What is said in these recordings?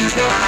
You're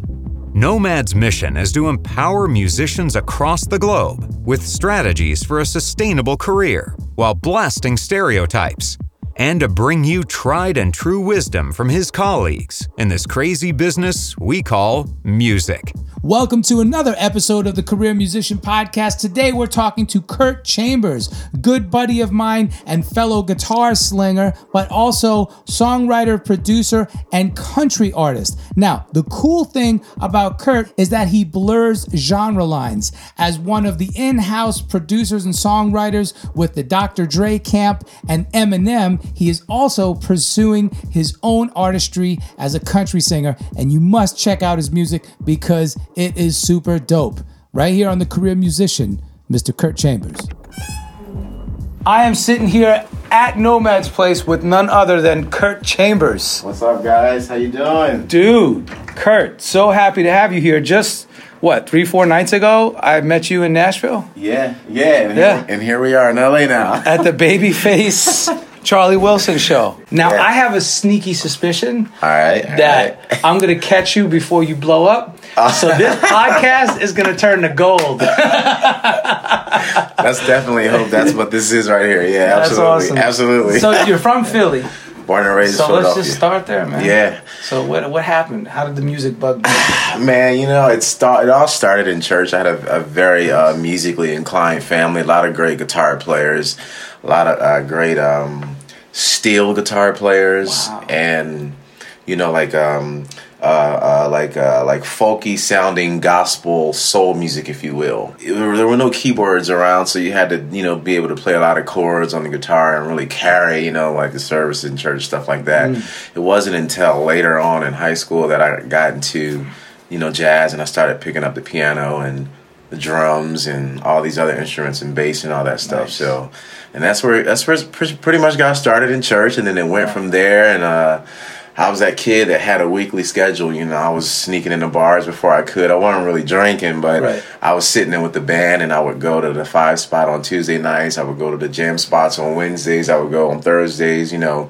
Nomad's mission is to empower musicians across the globe with strategies for a sustainable career while blasting stereotypes, and to bring you tried and true wisdom from his colleagues in this crazy business we call music. Welcome to another episode of the Career Musician Podcast. Today we're talking to Curt Chambers, good buddy of mine and fellow guitar slinger, but also songwriter, producer, and country artist. Now, the cool thing about Curt is that he blurs genre lines. As one of the in house producers and songwriters with the Dr. Dre camp and Eminem, he is also pursuing his own artistry as a country singer, and you must check out his music because it is super dope. Right here on the Career Musician, Mr. Curt Chambers. I am sitting here at Nomad's place with none other than Curt Chambers. What's up, guys? How you doing? Dude, Curt, so happy to have you here. Just what, three, four nights ago, I met you in Nashville Yeah, yeah, and Yeah. Here, and here we are in LA now. at the Babyface Charlie Wilson show. Now, Yeah. I have a sneaky suspicion all right, all that right. I'm going to catch you before you blow up. So this podcast is going to turn to gold. That's definitely hope. That's what this is right here. Yeah, That's absolutely, awesome. absolutely. So you're from Philly. Born and raised in So let's just start there, man. Yeah. So what what happened? How did the music bug you? Man, you know, it start. It all started in church. I had a, a very uh, musically inclined family. A lot of great guitar players. A lot of uh, great um, steel guitar players, Wow. and you know, like um, uh, uh, like uh, like folky sounding gospel soul music, if you will. There were no keyboards around, so you had to you know be able to play a lot of chords on the guitar and really carry you know like the service in church stuff like that. It wasn't until later on in high school that I got into you know jazz and I started picking up the piano and the drums and all these other instruments and bass and all that stuff. Nice. So, and that's where that's where pretty much got started in church, and then it went from there. And uh, I was that kid that had a weekly schedule. You know, I was sneaking in the bars before I could. I wasn't really drinking, but Right. I was sitting in with the band, and I would go to the five spot on Tuesday nights. I would go to the jam spots on Wednesdays. I would go on Thursdays. You know.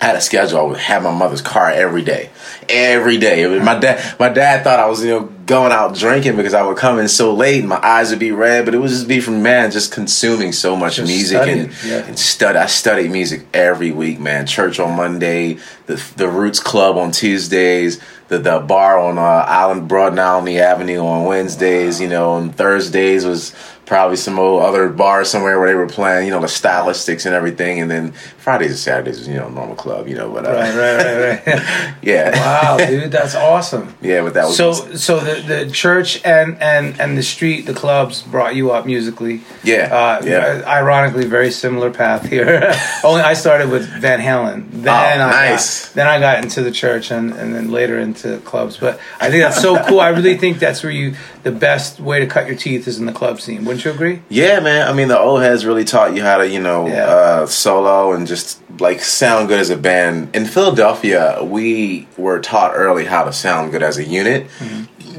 I had a schedule. I would have my mother's car every day, every day. My dad, my dad thought I was, you know, going out drinking because I would come in so late and my eyes would be red. But it would just be from man, just consuming so much Just music and, yeah. and stud. I studied music every week, man. Church on Monday, the the Roots Club on Tuesdays, the the bar on uh, Island Broad and Island Avenue on Wednesdays. You know, and Thursdays was probably some old other bar somewhere where they were playing, you know, the stylistics and everything. And then Fridays and Saturdays was, you know, normal club, you know, but uh, right, right, right, right. yeah. wow, dude, that's awesome. Yeah, but that was So, so the, the church and, and, and the street, the clubs brought you up musically. Yeah, Uh, yeah. Ironically, very similar path here. Only I started with Van Halen. Then Oh, I nice. Nice. Then I got into the church and, and then later into clubs. But I think that's so cool. I really think that's where you the best way to cut your teeth is in the club scene. Wouldn't you agree? Yeah, man. I mean, the old heads really taught you how to, you know, Yeah. uh, solo and just like sound good as a band. In Philadelphia, we were taught early how to sound good as a unit.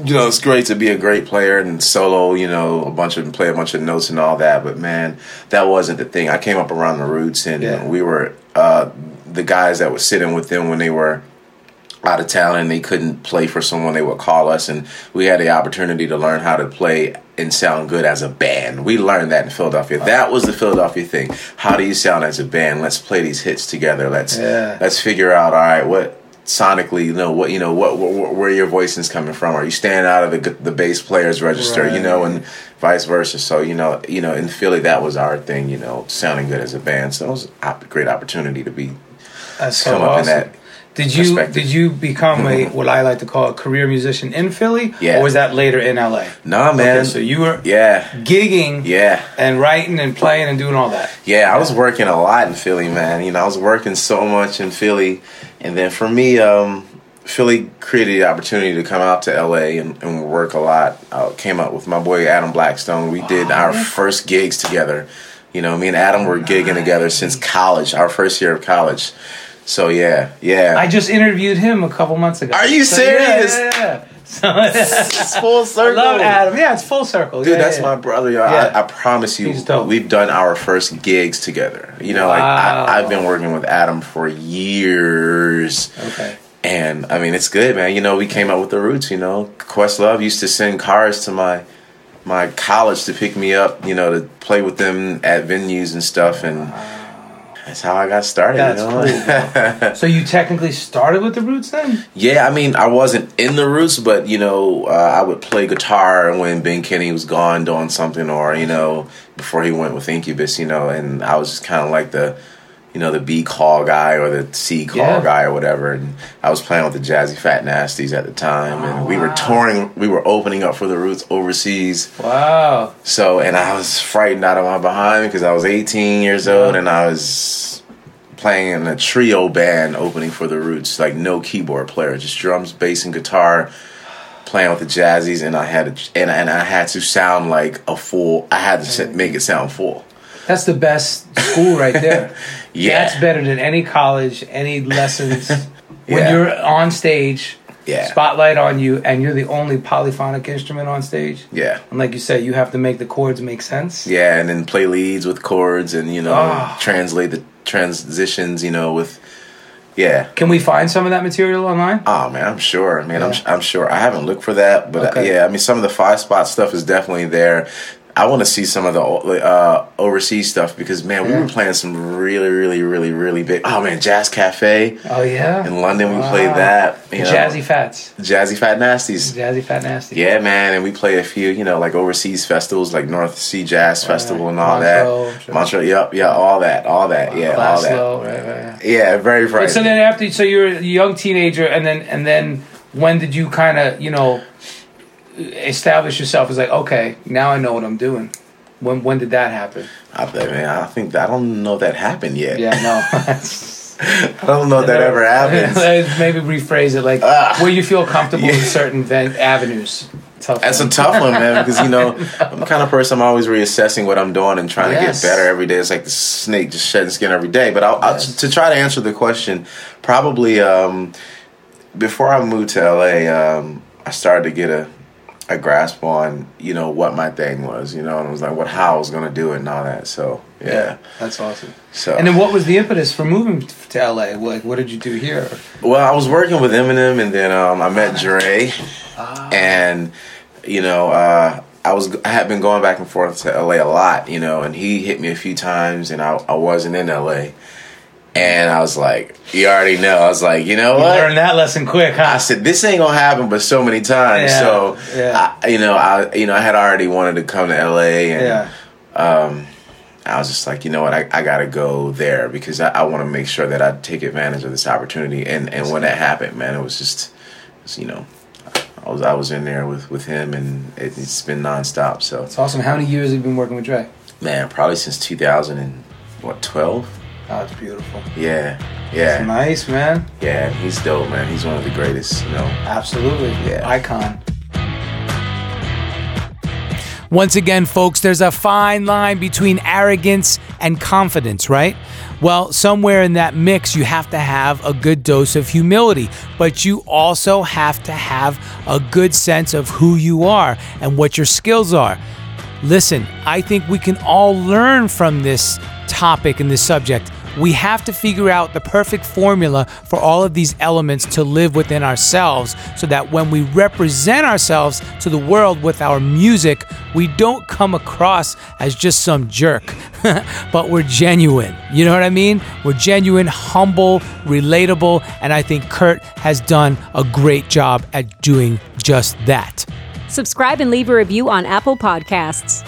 You know, it's great to be a great player and solo. You know, a bunch of play a bunch of notes and all that. But man, that wasn't the thing. I came up around the roots, and Yeah. we were uh, the guys that were sitting with them when they were out of town and they couldn't play for someone, they would call us, and we had the opportunity to learn how to play and sound good as a band. We learned that in Philadelphia. That was the Philadelphia thing. How do you sound as a band? Let's play these hits together. Let's Yeah. let's figure out. All right, what sonically, you know, what you know, what, what where your voice is coming from. Are you staying out of the the bass player's register? You know, and vice versa. So you know, you know, in Philly, that was our thing. You know, sounding good as a band. So it was a great opportunity to be That's so come up in awesome. that Did you did you become a what I like to call a career musician in Philly? Yeah. Or was that later in LA? Nah, man. Okay, so you were Yeah, gigging yeah, and writing and playing and doing all that. yeah. I was working a lot in Philly, man. You know, I was working so much in Philly, and then for me, um, Philly created the opportunity to come out to LA and, and work a lot. I came up with my boy Adam Blackstone. We did our first gigs together. You know, me and Adam were gigging together since college, our first year of college. So yeah, yeah. I just interviewed him a couple months ago. Are you So, serious? Yeah, yeah, So, it's full I circle. love Adam. Yeah, it's full circle. Dude, Yeah, that's yeah. my brother. Yo. Yeah. I, I promise you, we've done our first gigs together. You know, like I, I've been working with Adam for years. Okay. And I mean, it's good, man. You know, we came out with the roots. You know, Questlove used to send cars to my my college to pick me up. You know, to play with them at venues and stuff. And that's how I got started. That's you know? cool. so you technically started with the Roots then? Yeah, I mean, I wasn't in the Roots, but you know, uh, I would play guitar when Ben Kenney was gone doing something, or you know, before he went with Incubus, you know, and I was just kind of like the, you know, the B call guy or the C call Yeah. guy or whatever. And I was playing with the Jazzy Fat Nasties at the time, and we Oh, were touring, we were opening up for the Roots overseas. Wow. So, and I was frightened out of my behind because I was 18 years old and I was playing in a trio band opening for the Roots, like no keyboard player, just drums, bass, and guitar, playing with the Jazzies, and I had to, and, and I had to sound like a full. I had to make it sound full. That's the best school right there. Yeah. That's better than any college, any lessons. when Yeah. you're on stage, Yeah. spotlight on you, and you're the only polyphonic instrument on stage. Yeah. And like you said, you have to make the chords make sense. Yeah, and then play leads with chords, and you know, Ah. translate the transitions, you know, with yeah. Can we find some of that material online? Oh man, I'm sure. Man, Yeah. I'm I'm sure. I haven't looked for that, but uh, Okay. yeah, I mean, some of the five spot stuff is definitely there. I want to see some of the uh, overseas stuff because man, we were playing some really, really, really, really big. Oh man, Jazz Cafe Oh yeah. in London, we Wow. played that. You know, Jazzy Fats. Jazzy Fat Nasties. Jazzy Fat Nasty. Yeah, man, and we played a few, you know, like overseas festivals, like North Sea Jazz Festival and all Montreux, that. sure. Montreal, yep, yeah, all that, all that, yeah, all that. Right, right. Yeah, very But frightening. so then after, so you're a young teenager, and then and then when did you kind of you know establish yourself as like okay now I know what I'm doing? When when did that happen? I, man, I think I don't know that happened yet. Yeah, no. I don't know if that ever happens. Maybe rephrase it like Ah. where you feel comfortable in certain ven- avenues. Tough. That's a tough one, man, because you know I'm the kind of person I'm always reassessing what I'm doing and trying Yes. to get better every day. It's like the snake just shedding skin every day. But I'll, I'll, to try to answer the question, probably um, before I moved to LA, um, I started to get a a grasp on you know what my thing was, you know, and it was like what how I was gonna do it and all that. So yeah, that's awesome. so And then what was the impetus for moving to LA? Like, what did you do here? Well, I was working with Eminem, and then um, I met Dre, Ah. and you know, uh, I was I had been going back and forth to LA a lot, you know, and he hit me a few times, and I, I wasn't in LA, and I was like, you already know, I was like, you know You what? learned that lesson quick, huh? I said this ain't gonna happen, but so many times. Yeah, so, yeah. I, you know, I you know I had already wanted to come to LA, and yeah. um, I was just like, you know what, I, I got to go there because I, I want to make sure that I take advantage of this opportunity. And, and when that happened, man, it was just, it was, you know, I was I was in there with, with him, and it, it's been nonstop. So It's awesome. How many years have you been working with Dre? man, probably since 2000 and what 12. Oh, it's beautiful. Yeah, yeah, Nice, man. yeah. He's dope, man. He's one of the greatest. You know. Absolutely. Yeah. Icon. Once again, folks, there's a fine line between arrogance and confidence, right? Well, somewhere in that mix, you have to have a good dose of humility, but you also have to have a good sense of who you are and what your skills are. Listen, I think we can all learn from this topic and this subject. We have to figure out the perfect formula for all of these elements to live within ourselves so that when we represent ourselves to the world with our music, we don't come across as just some jerk, but we're genuine. You know what I mean? We're genuine, humble, relatable, and I think Curt has done a great job at doing just that. Subscribe and leave a review on Apple Podcasts.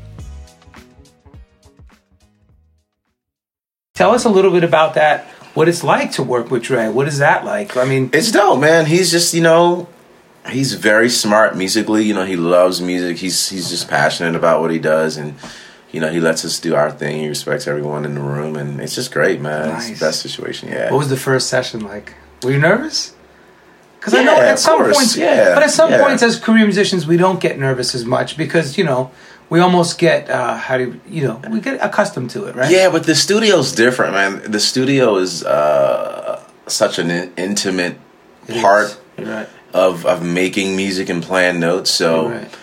Tell us a little bit about that. What it's like to work with Dre. What is that like? I mean, It's dope, man. He's just, you know, he's very smart musically. You know, he loves music. He's he's just passionate about what he does, and you know, he lets us do our thing. He respects everyone in the room, and it's just great, man. It's Nice. the best situation. Yeah. what was the first session like? Were you nervous? Because I know at some course, points, yeah, but at some yeah. points as career musicians, we don't get nervous as much because you know we almost get uh, how do you, you know we get accustomed to it, right? Yeah, but the studio's different, man. The studio is uh, such an in- intimate It part right. of of making music and playing notes. So. Right.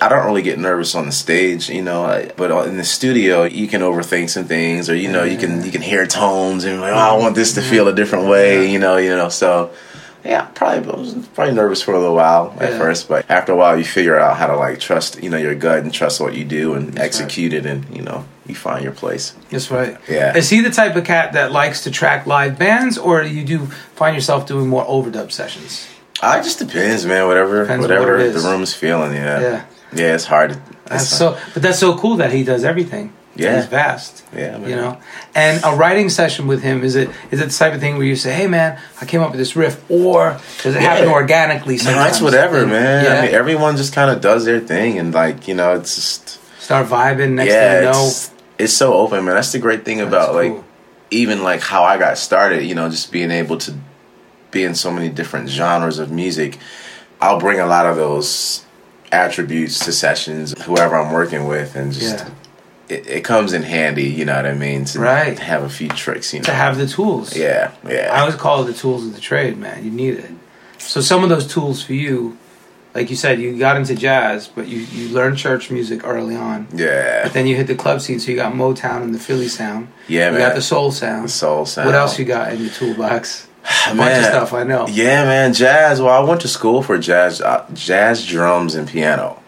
I don't really get nervous on the stage, you know. I, but in the studio, you can overthink some things, or you know, you can you can hear tones and like, oh, I want this to feel a different way, you know, you know. So, yeah, probably I was probably nervous for a little while at Yeah. first, but after a while, you figure out how to like trust, you know, your gut and trust what you do and right. execute it, and you know, you find your place. That's right. Yeah. Is he the type of cat that likes to track live bands, or you do find yourself doing more overdub sessions? Uh, it just depends, man. Whatever, Depends whatever what the room's feeling. Yeah, Yeah. yeah. It's hard. to- That's it's- so, but that's so cool that he does everything. Yeah. he's vast. Yeah, man. you know. And a writing session with him is it is it the type of thing where you say, "Hey, man, I came up with this riff," or does it happen Yeah. organically? No, Sometimes? it's whatever, And- man. Yeah. I mean, everyone just kind of does their thing, and like you know, it's just Start vibing. Next yeah, thing you know, it's, it's so open, man. That's the great thing about like even like how I got started. You know, just being able to be in so many different genres of music. I'll bring a lot of those attributes to sessions, whoever I'm working with, and just Yeah. It, it comes in handy. You know what I mean? To Right. have a few tricks. You know, to have the tools. yeah, yeah. I always call it the tools of the trade, man. You need it. So some of those tools for you, like you said, you got into jazz, but you you learned church music early on. yeah, But then you hit the club scene, so you got Motown and the Philly sound. Yeah, you man. got the soul sound. The soul sound. What else you got in your toolbox? A bunch of stuff I know. Yeah, man, jazz. Well, I went to school for jazz, uh, jazz drums and piano.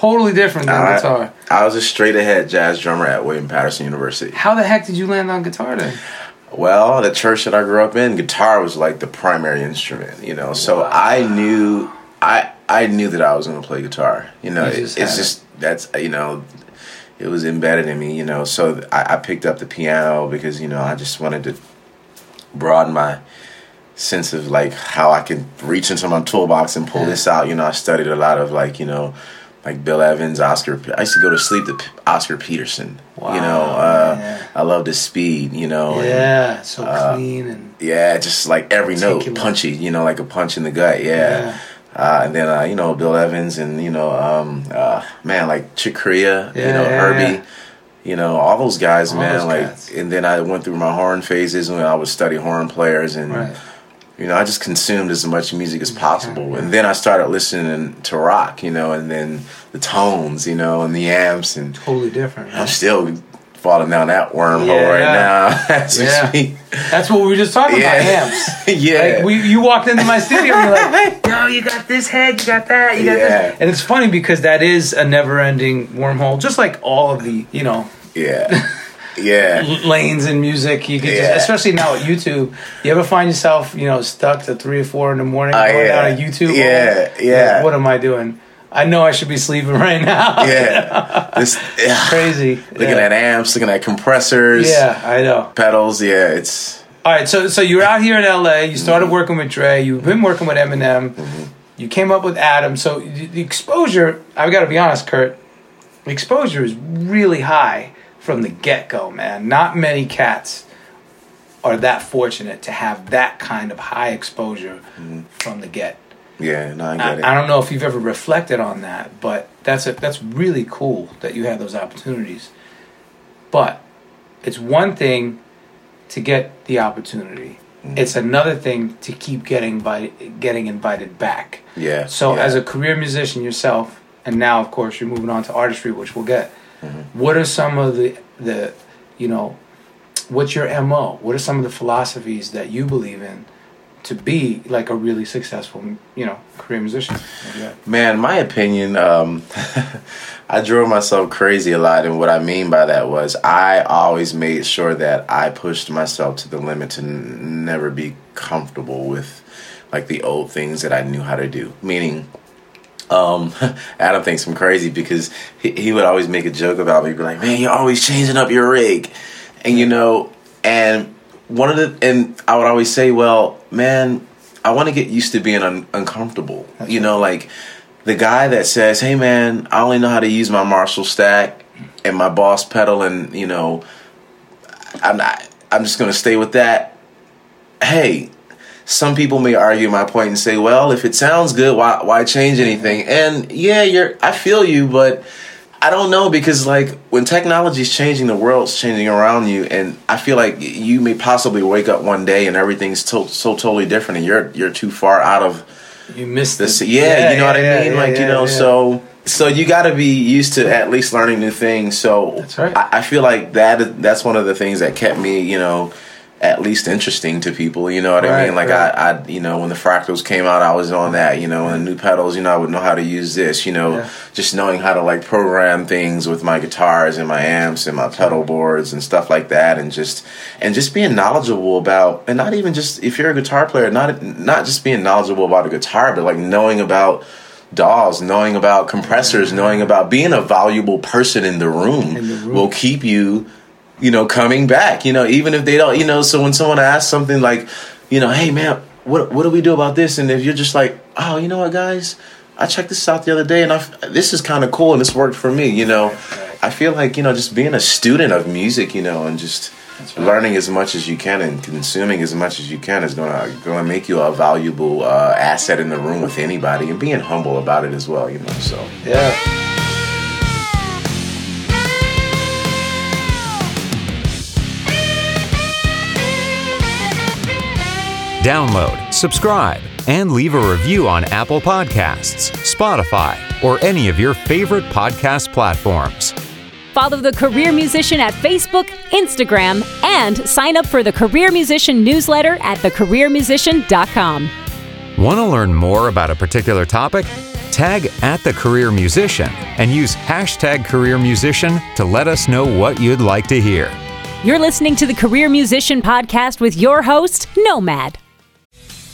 Totally different than I, guitar. I was a straight ahead jazz drummer at William Paterson University. How the heck did you land on guitar then? Well, the church that I grew up in, guitar was like the primary instrument, you know. So I knew, I I knew that I was going to play guitar. You know, You it- it's it. just that's you know it was embedded in me you know so I, I picked up the piano because you know i just wanted to broaden my sense of like how i can reach into my toolbox and pull Yeah. this out you know i studied a lot of like you know like bill evans oscar i used to go to sleep to P- oscar peterson Wow, you know uh yeah. i love the speed you know and- Yeah, so clean and yeah, just like every note, punchy, you know, like a punch in the gut. Yeah. Yeah. Uh, and then, uh, you know, Bill Evans and, you know, um, uh, man, like Chick Corea, you Yeah, know, yeah, Herbie, you know, all those guys, All man. those like, cats. and then I went through my horn phases when I would study horn players and, Right. You know, I just consumed as much music as possible. And then I started listening to rock, you know, and then the tones, you know, and the amps and totally different. I'm still falling down that wormhole Yeah. right now we Yeah. That's what we were just talking about. Amps. yeah. Like we, you walked into my studio and you're like, "Yo, you got this head, you got that, you got Yeah. this," and it's funny because that is a never-ending wormhole, just like all of the you know Yeah. Yeah. lanes in music. You can Yeah. just, especially now with YouTube, you ever find yourself you know stuck to three or four in the morning Oh, going yeah. down a YouTube? Yeah, yeah. like, what am I doing? I know I should be sleeping right now. Yeah. This yeah. Crazy. looking yeah. at amps, looking at compressors, Yeah, I know. pedals, yeah, it's All right, so so you're out here in LA. You started working with Dre. You've been working with Eminem. Mm-hmm. You came up with Adam. So the the exposure, I've got to be honest, Curt. The exposure is really high from the get go, man. Not many cats are that fortunate to have that kind of high exposure from the get. yeah, no, I get I, it. I don't know if you've ever reflected on that, but that's a, that's really cool that you had those opportunities. But it's one thing to get the opportunity. Mm-hmm. It's another thing to keep getting invited, getting invited back. Yeah. So yeah. as a career musician yourself, and now of course you're moving on to artistry, which we'll get. Mm-hmm. What are some of the the you know, what's your mo? What are some of the philosophies that you believe in to be like a really successful you know career musician? Man, my opinion, um, I drove myself crazy a lot, and what I mean by that was I always made sure that I pushed myself to the limit to n- never be comfortable with like the old things that I knew how to do. Meaning, um, Adam thinks I'm crazy because he, he would always make a joke about me, be like, "Man, you're always changing up your rig," and you know, and one of the, and I would always say, "Well, man, I want to get used to being un- uncomfortable." you know, like the guy that says, "Hey, man, I only know how to use my Marshall stack and my Boss pedal, and you know, I'm not, I'm just gonna stay with that." Hey, some people may argue my point and say, "Well, if it sounds good, why why change anything?" And yeah, you're I feel you, but I don't know because like when technology's changing, the world's changing around you, and I feel like you may possibly wake up one day and everything's to- so totally different, and you're you're too far out of You missed this. the Yeah, you know what I mean? yeah, like you know, yeah. so so you got to be used to at least learning new things. So That's right. I, I feel like that that's one of the things that kept me, you know. At least interesting to people, you know what I mean. Like right. I, I, you know, when the fractals came out, I was on that. You know, and the new pedals, you know, I would know how to use this. You know, Yeah. just knowing how to like program things with my guitars and my amps and my pedal boards and stuff like that, and just and just being knowledgeable about, and not even just if you're a guitar player, not not just being knowledgeable about a guitar, but like knowing about DAWs, knowing about compressors, knowing about being a valuable person in the room, In the room. will keep you, you know, coming back. You know, even if they don't, you know. So when someone asks something like, you know, hey man, what what do we do about this? And if you're just like, oh, you know what, guys, I checked this out the other day, and I this is kind of cool, and this worked for me. You know, I feel like you know, just being a student of music, you know, and just learning as much as you can and consuming as much as you can is gonna gonna make you a valuable uh, asset in the room with anybody, and being humble about it as well. You know, so. Yeah. Download, subscribe, and leave a review on Apple Podcasts, Spotify, or any of your favorite podcast platforms. Follow the Career Musician at Facebook, Instagram, and sign up for the Career Musician newsletter at thecareermusician.com. Want to learn more about a particular topic? Tag at the Career Musician and use hashtag Career Musician to let us know what you'd like to hear. You're listening to the Career Musician podcast with your host, Nomad.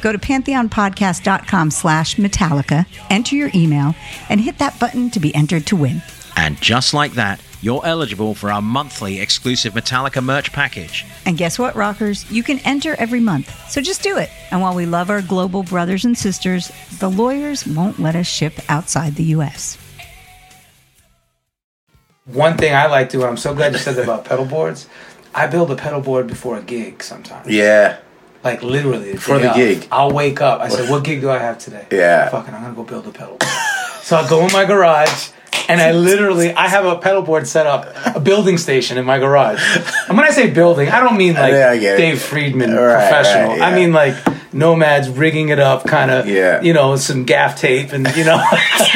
Go to pantheonpodcast.com slash Metallica, enter your email, and hit that button to be entered to win. And just like that, you're eligible for our monthly exclusive Metallica merch package. And guess what, rockers? You can enter every month. So just do it. And while we love our global brothers and sisters, the lawyers won't let us ship outside the U.S. One thing I like to, and I'm so glad you said that about pedal boards. I build a pedal board before a gig sometimes. Yeah. Like literally For day the of. gig. I'll wake up. I said, "What gig do I have today?" Yeah. Fucking, I'm gonna go build a pedal board. so I go in my garage. And I literally, I have a pedal board set up, a building station in my garage. And when I say building, I don't mean like Yeah, I get it. Dave Friedman Right, professional. right, I mean like nomads rigging it up, kind of, Yeah. you know, some gaff tape and you know,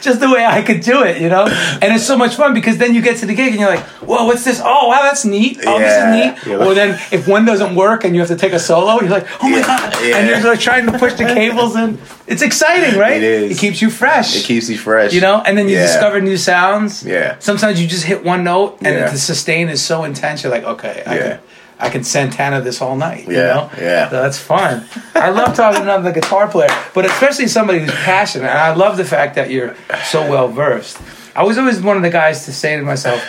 just the way I could do it, you know. And it's so much fun because then you get to the gig and you're like, "Whoa, what's this? Oh, wow, that's neat. Oh, Yeah. this is neat." Or then if one doesn't work and you have to take a solo, you're like, "Oh my Yeah, god!" And you're like trying to push the cables in. It's exciting, right? It is. It keeps you fresh. It keeps you fresh. you know, and then you discover new sounds. Yeah. Sometimes you just hit one note and the sustain is so intense. You're like, okay, I Yeah. can, I can Santana this all night. You Yeah, know? yeah. So that's fun. I love talking to another guitar player, but especially somebody who's passionate. And I love the fact that you're so well versed. I was always one of the guys to say to myself,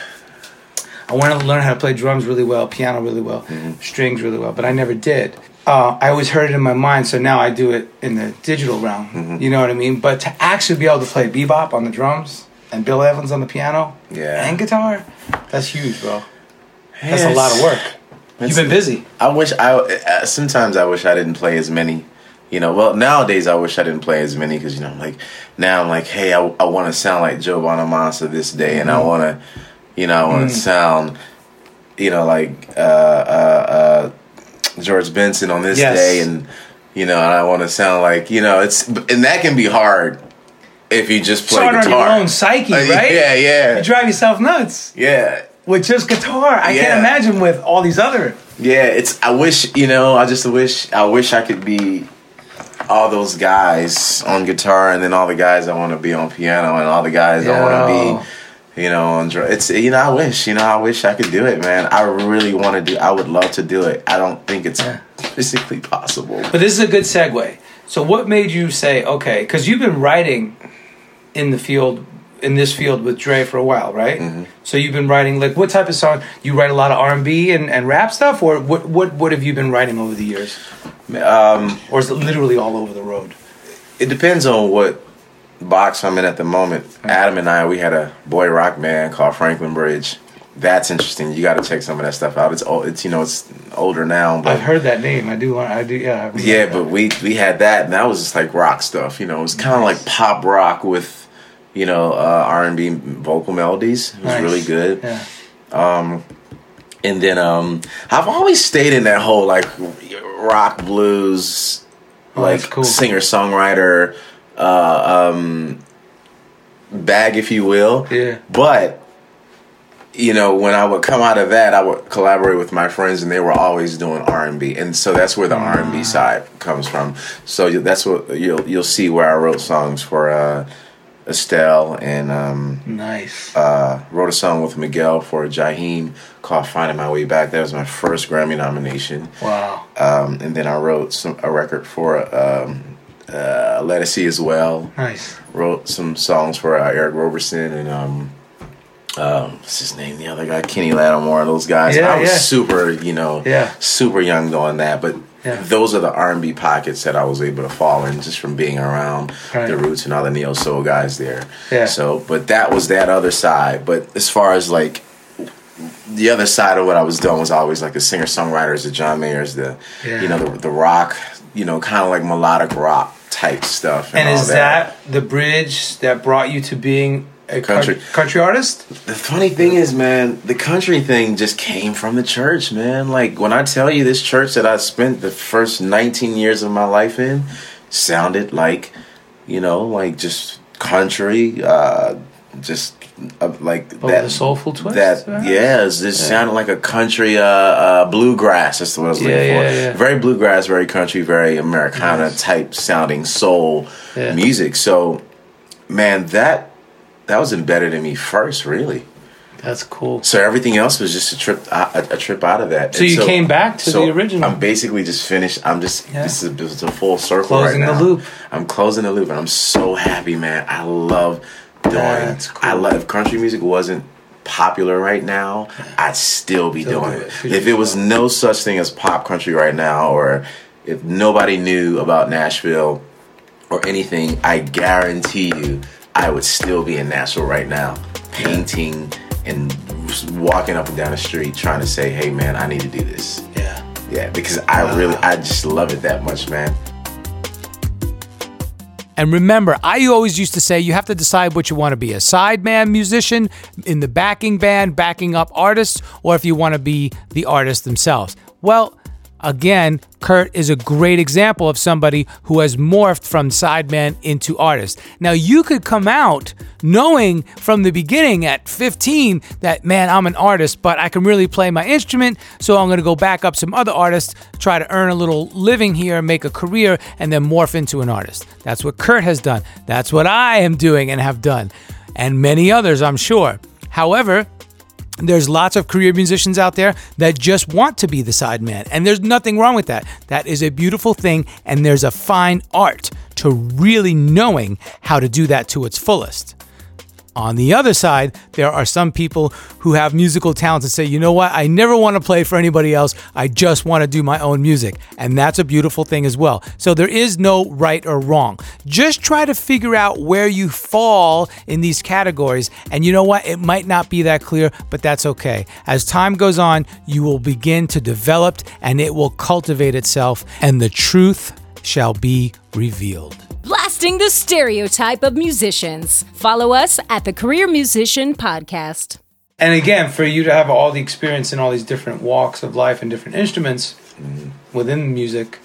I want to learn how to play drums really well, piano really well, Mm-hmm. strings really well, but I never did. Uh, I always heard it in my mind, so now I do it in the digital realm. Mm-hmm. You know what I mean? But to actually be able to play bebop on the drums and Bill Evans on the piano Yeah. and guitar, that's huge, bro. That's Yes. a lot of work. You've been busy. I wish I. uh, Sometimes I wish I didn't play as many. You know, well nowadays I wish I didn't play as many because you know, like now I'm like, hey, I, I want to sound like Joe Bonamassa this day, and I Mm-hmm. want to, you know, I Mm. want to sound, you know, like uh, uh, uh, George Benson on this Yes. day, and you know, and I want to sound like you know, it's and that can be hard if you just play Start on guitar. your own psyche, right? Yeah, yeah, You drive yourself nuts yeah. With just guitar. I Yeah. can't imagine with all these other. Yeah, it's. I wish you know. I just wish. I wish I could be all those guys on guitar, and then all the guys I want to be on piano, and all the guys I want to be, you know, on drum. It's you know. I wish you know. I wish I could do it, man. I really want to do. I would love to do it. I don't think it's physically possible. But this is a good segue. So, what made you say, okay, because you've been writing in the field, in this field with Dre for a while, right? Mm-hmm. So you've been writing like what type of song? You write a lot of R and B and rap stuff, or what? What what have you been writing over the years? Um, Or is it literally all over the road? it depends on what box I'm in at the moment. Adam and I, we had a boy rock band called Franklin Bridge. That's interesting. You got to check some of that stuff out. It's old. It's you know it's older now, but I've heard that name. I do. I do. Yeah. Yeah, but we we had that, and that was just like rock stuff. You know, it was kind of like pop rock with, you know, uh, R and B vocal melodies. It was Nice. really good. Yeah. And then um, I've always stayed in that whole like rock blues, Oh, like cool. singer songwriter uh, um, bag, if you will. Yeah. But you know, when I would come out of that, I would collaborate with my friends, and they were always doing R and B, and so that's where the R and B side comes from. So that's what you'll you'll see where I wrote songs for uh, Estelle, and um, Nice. uh, wrote a song with Miguel for Jaheim called "Finding My Way Back." That was my first Grammy nomination. wow. Um, and then I wrote some a record for um, uh, Ledisi as well Nice. wrote some songs for uh, Eric Roberson and um, um, what's his name? The other guy, Kenny Lattimore. Those guys. Yeah, I was yeah. super, you know, Yeah. super young doing that. But Yeah. those are the R and B pockets that I was able to fall in just from being around Right. the Roots and all the neo soul guys there. Yeah. So, but that was that other side. But as far as like the other side of what I was doing was always like the singer songwriters, the John Mayers, the Yeah. you know the the rock, you know, kind of like melodic rock type stuff. And all is that the bridge that brought you to being a country Country. country artist? The funny thing is, man, the country thing just came from the church, man. Like when I tell you this church that I spent the first 19 years of my life in sounded like you know, like just country, uh, just uh, like Oh, the soulful twist, That perhaps? yeah, just sounded like a country uh, uh, bluegrass. That's what I was looking Yeah, for. yeah, yeah. Very bluegrass, very country, very Americana type sounding soul Yeah. music. So, man, that that was embedded in me first, really. That's cool. So everything else was just a trip, a, a trip out of that. So And you came back to so the original. I'm basically just finished. I'm just Yeah. this is this is a full circle Closing right the now. loop. I'm closing the loop, and I'm so happy, man. I love doing. That's cool. I love if country music wasn't popular right now, I'd still be Still doing do it. it. If it was no such thing as pop country right now, or if nobody knew about Nashville or anything, I guarantee you, I would still be in Nashville right now, painting and walking up and down the street trying to say, "Hey, man, I need to do this." Yeah. Yeah, because I really, I just love it that much, man. And remember, I always used to say you have to decide what you want to be a sideman musician in the backing band, backing up artists, or if you want to be the artist themselves. Well, again, Curt is a great example of somebody who has morphed from sideman into artist. Now, you could come out knowing from the beginning at 15 that, man, I'm an artist, but I can really play my instrument, so I'm going to go back up some other artists, try to earn a little living here, make a career, and then morph into an artist. That's what Curt has done. That's what I am doing and have done, and many others, I'm sure. However, there's lots of career musicians out there that just want to be the sideman, and there's nothing wrong with that. That is a beautiful thing, and there's a fine art to really knowing how to do that to its fullest. On the other side, there are some people who have musical talents and say, you know what, I never want to play for anybody else. I just want to do my own music. And that's a beautiful thing as well. So there is no right or wrong. Just try to figure out where you fall in these categories. And you know what, it might not be that clear, but that's okay. As time goes on, you will begin to develop and it will cultivate itself, and the truth shall be revealed. Blasting the stereotype of musicians. Follow us at the Career Musician Podcast. And again, for you to have all the experience in all these different walks of life and different instruments within music,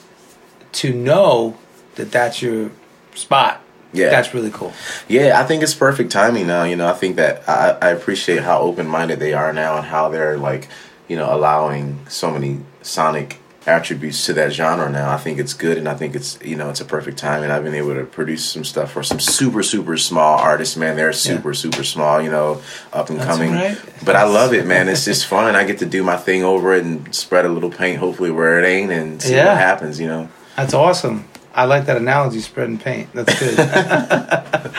to know that that's your spot, Yeah. that's really cool. Yeah, I think it's perfect timing now. You know, I think that I, I appreciate how open minded they are now and how they're like, you know, allowing so many sonic attributes to that genre now. I think it's good and I think it's you know, it's a perfect time and I've been able to produce some stuff for some super, super small artists, man. They're super, super small, you know, up and coming. right. But I love it, man. It's just fun. I get to do my thing over it and spread a little paint hopefully where it ain't and see Yeah. what happens, you know. That's awesome. I like that analogy, spreading paint. That's good.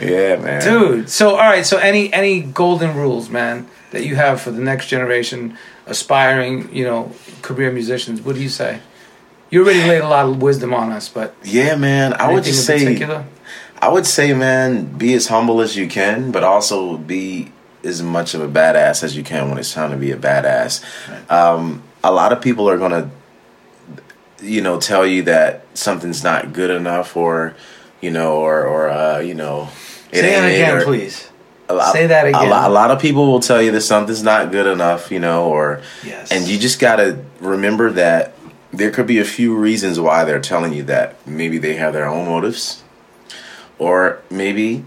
Yeah, man. Dude, so all right, so any any golden rules, man, that you have for the next generation aspiring, you know, career musicians, what do you say? You already laid a lot of wisdom on us, but Yeah, man. I would just say particular? I would say, man, be as humble as you can, but also be as much of a badass as you can when it's time to be a badass. Um, a lot of people are gonna, you know, tell you that something's not good enough, or you know, or or uh, you know, it Say that it, again, or- please. a lot- Say that A again. lot, a lot of people will tell you that something's not good enough, you know, or Yes. and you just gotta remember that there could be a few reasons why they're telling you that. Maybe they have their own motives, or maybe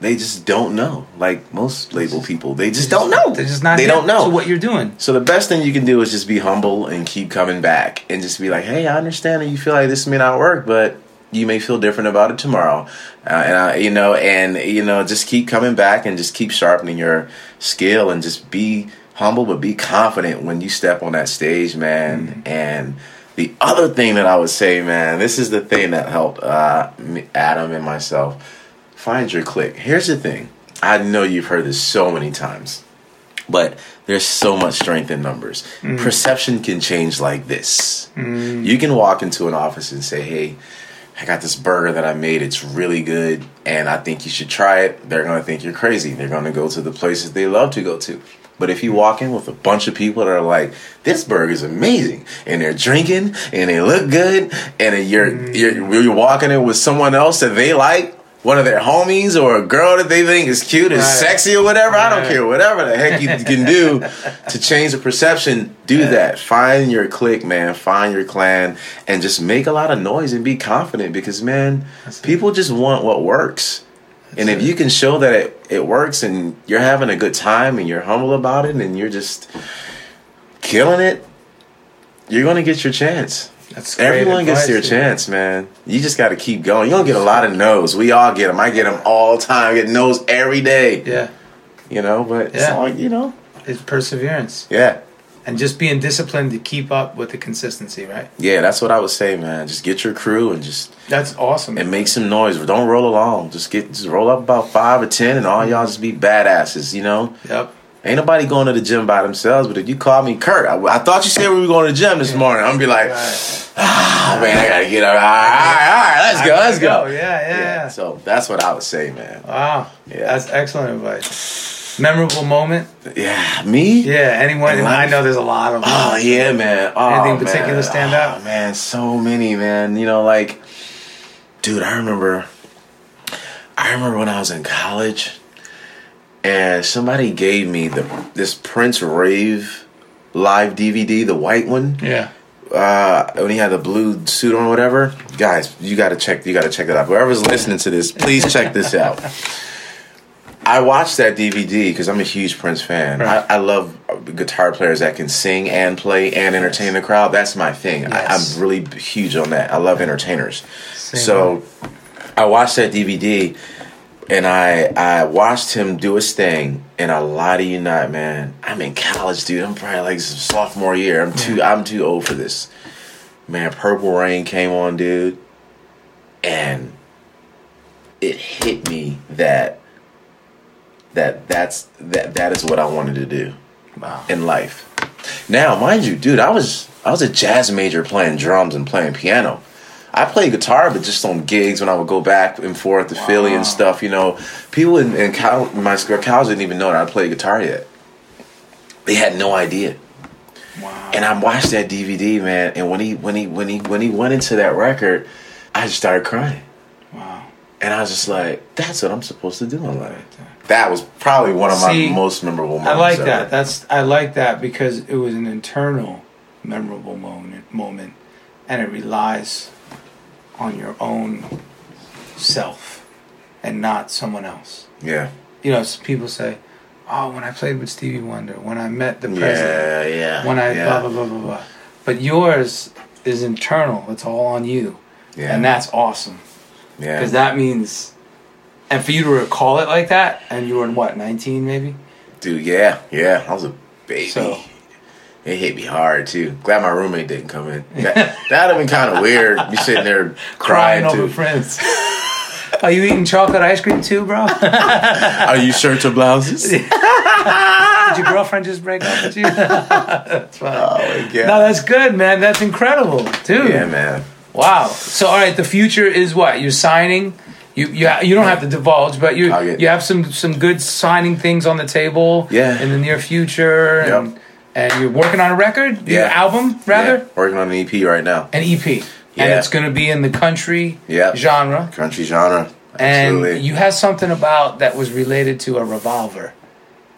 they just don't know. Like most label people, they just don't know. They're just not They don't know to what you're doing. so the best thing you can do is just be humble and keep coming back and just be like, "Hey, I understand that you feel like this may not work, but you may feel different about it tomorrow." Uh, and I, you know, and you know, just keep coming back and just keep sharpening your skill and just be humble but be confident when you step on that stage, man. And the other thing that I would say, man, this is the thing that helped uh, Adam and myself find your click. Here's the thing. I know you've heard this so many times but there's so much strength in numbers. Mm. Perception can change like this. Mm. You can walk into an office and say, "Hey, I got this burger that I made. It's really good, and I think you should try it." They're gonna think you're crazy. They're gonna go to the places they love to go to. But if you walk in with a bunch of people that are like, "This burger is amazing," and they're drinking and they look good, and you're mm. you're, you're walking in with someone else that they like, one of their homies or a girl that they think is cute, is Right. sexy or whatever. I don't care, whatever the heck you can do to change the perception. Do that. Find your clique, man. Find your clan, and just make a lot of noise and be confident. Because man, people just want what works. and if you can show that it, it works and you're having a good time and you're humble about it and you're just killing it, you're gonna get your chance. That's Everyone gets their dude. chance, man. You just got to keep going. You're gonna get a lot of no's. We all get them. I get them all the time. I get no's every day. Yeah, You know, but it's Yeah. all you know. it's perseverance Yeah, and just being disciplined to keep up with the consistency, right? yeah. That's what I would say, man. Just get your crew and just That's awesome. and make some noise. Don't roll along. Just get just roll up about five or ten, and all y'all mm-hmm. just be badasses. You know. Yep. Ain't nobody going to the gym by themselves, but if you call me Curt, I, I thought you said we were going to the gym this morning. I'm gonna be like, ah, man, I gotta get up. All right, all right, let's go, let's go. Yeah, yeah, yeah. So that's what I would say, man. Wow. Yeah. That's excellent advice. Memorable moment? Yeah, me? Yeah, anyone? I know there's a lot of them. Oh yeah, man. Oh, Anything in man. particular stand out? Oh, man, so many, man. You know, like, dude, I remember. I remember when I was in college, and somebody gave me the this Prince rave live DVD, the white one. Yeah. uh, when he had the blue suit on or whatever. Guys, you gotta check you gotta check that out. Whoever's listening to this, please check this out. I watched that DVD because I'm a huge Prince fan. Right. I, I love guitar players that can sing and play and entertain the crowd. That's my thing. I, Yes. I'm really huge on that. I love entertainers. Same so I watched that DVD and I I watched him do his thing. And I lie to you not, man. I'm in college, dude. I'm probably like sophomore year. I'm too I'm too old for this. Man, Purple Rain came on, dude, and it hit me that that that's that that is what I wanted to do Wow. in life. Now, mind you, dude, I was I was a jazz major playing drums and playing piano. I played guitar, but just on gigs when I would go back and forth to Philly and stuff. You know, people in, in col- my school, college didn't even know that I played guitar yet. They had no idea. Wow. And I watched that DVD, man. And when he when he when he when he went into that record, I just started crying. Wow. And I was just like, "That's what I'm supposed to do in life." That was probably one of my most memorable moments. I like ever. that. That's I like that because it was an internal memorable moment moment and it relies on your own self and not someone else. yeah, You know, people say, "Oh, when I played with Stevie Wonder, when I met the president, yeah, yeah. when I yeah. blah blah blah blah blah." But yours is internal. It's all on you. Yeah. And that's awesome yeah. because that means and for you to recall it like that and you were in what, 19 maybe? Dude, yeah, yeah. I was a baby. So- it hit me hard too. Glad my roommate didn't come in. That, that'd have been kind of weird. Be sitting there crying, crying over too. friends. Are you eating chocolate ice cream too, bro? Are you shirts or blouses? Did your girlfriend just break up with you? that's fine. Oh my god. No, that's good, man. That's incredible, dude. yeah, man. Wow. So, all right, the future is what you're signing. You you you don't have to divulge, but you get- you have some some good signing things on the table. Yeah. In the near future, Yep. and you're working on a record, your Yeah. album rather, Yeah, working on an EP right now. an EP, and Yeah. it's going to be in the country Yep. genre. Country genre. And you had something about that was related to a revolver.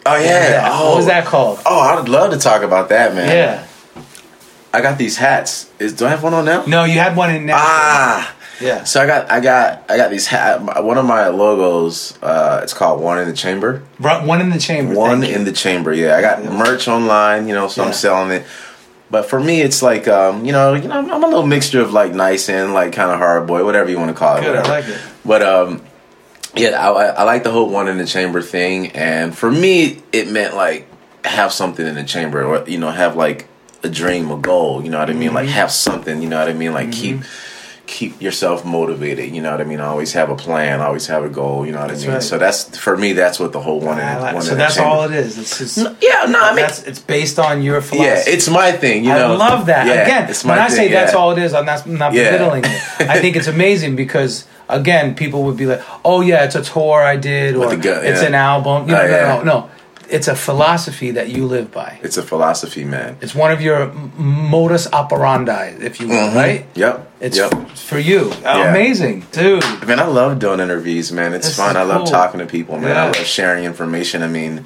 oh yeah. Yeah. Oh. What was that called? Oh, I'd love to talk about that, man. Yeah. I got these hats. Is do I have one on now? No, you had one in Nashville. Ah. Yeah. So I got I got I got these hat. One of my logos. Uh, it's called One in the Chamber. One in the chamber. One in the chamber. Yeah, I got merch online. You know, so Yeah. I'm selling it. But for me, it's like um, you know, you know, I'm, I'm a little mixture of like nice and like kind of hard boy, whatever you want to call it. Good, I like it. But um, yeah, I, I like the whole one in the chamber thing, and for me, it meant like have something in the chamber, or you know, have like a dream, a goal. You know what I mean? Like Mm-hmm. have something. You know what I mean? Like keep keep yourself motivated. You know what I mean? Always have a plan. Always have a goal. You know what That's I mean? right. So that's for me. That's what the whole one in, like- one so that's all it is. It's just Yeah, no, I mean, that's it's based on your philosophy. yeah, it's my thing. You know, I love that. Yeah, again, it's my when I thing, say that's all it is, I'm not, I'm not Yeah. belittling it. I think it's amazing because again, people would be like, "Oh yeah, it's a tour I did, or gun, it's yeah. an album." You oh, know, Oh, no, no, no. It's a philosophy that you live by. It's a philosophy, man. It's one of your modus operandi, if you will, Mhm. right? Yep. It's yep. f- for you. Yeah. Amazing, dude. Man, I love doing interviews, man. It's This fun. I love cool. talking to people, man. Yeah. I love sharing information. I mean,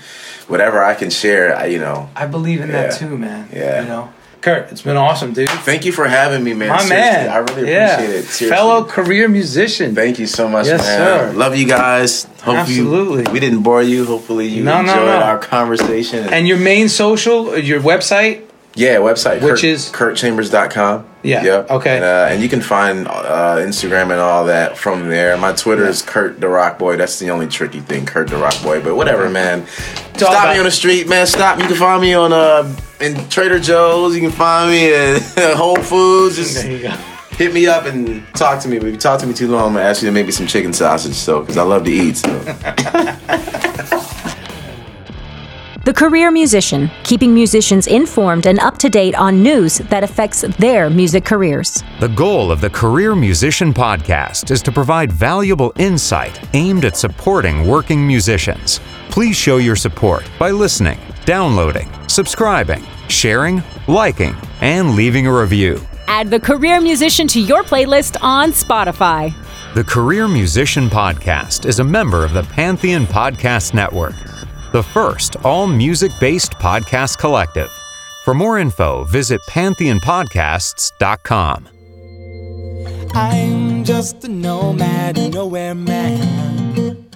whatever I can share, I, you know. I believe in that too, man. Yeah. You know, Curt, it's been awesome, dude. Thank you for having me, man. My Seriously, man. I really Yeah. appreciate it. Seriously. Fellow career musician. Thank you so much, Yes, man. sir. Love you guys. Hope Absolutely. You, we didn't bore you. Hopefully you No, no, enjoyed no. our conversation. And your main social, your website, yeah, website Which Curt, is- curtchambers.com. Yeah, Yep. okay. And, uh, and you can find uh, Instagram and all that from there. My Twitter is Curt the Rock Boy. That's the only tricky thing, Curt the Rock Boy. But whatever, man. all Stop about- me on the street, man. Stop. You can find me on uh in Trader Joe's. You can find me at Whole Foods. Just there you go. hit me up and talk to me. But if you talk to me too long, I'm gonna ask you to make me some chicken sausage, so because I love to eat. So. The Career Musician, keeping musicians informed and up to date on news that affects their music careers. The goal of the Career Musician Podcast is to provide valuable insight aimed at supporting working musicians. Please show your support by listening, downloading, subscribing, sharing, liking, and leaving a review. Add the Career Musician to your playlist on Spotify. The Career Musician Podcast is a member of the Pantheon Podcast Network, the first all music based podcast collective. For more info, visit pantheonpodcasts.com. I'm just a nomad, nowhere man.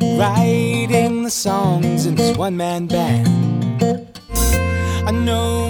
Writing the songs in this one man band. A nomad,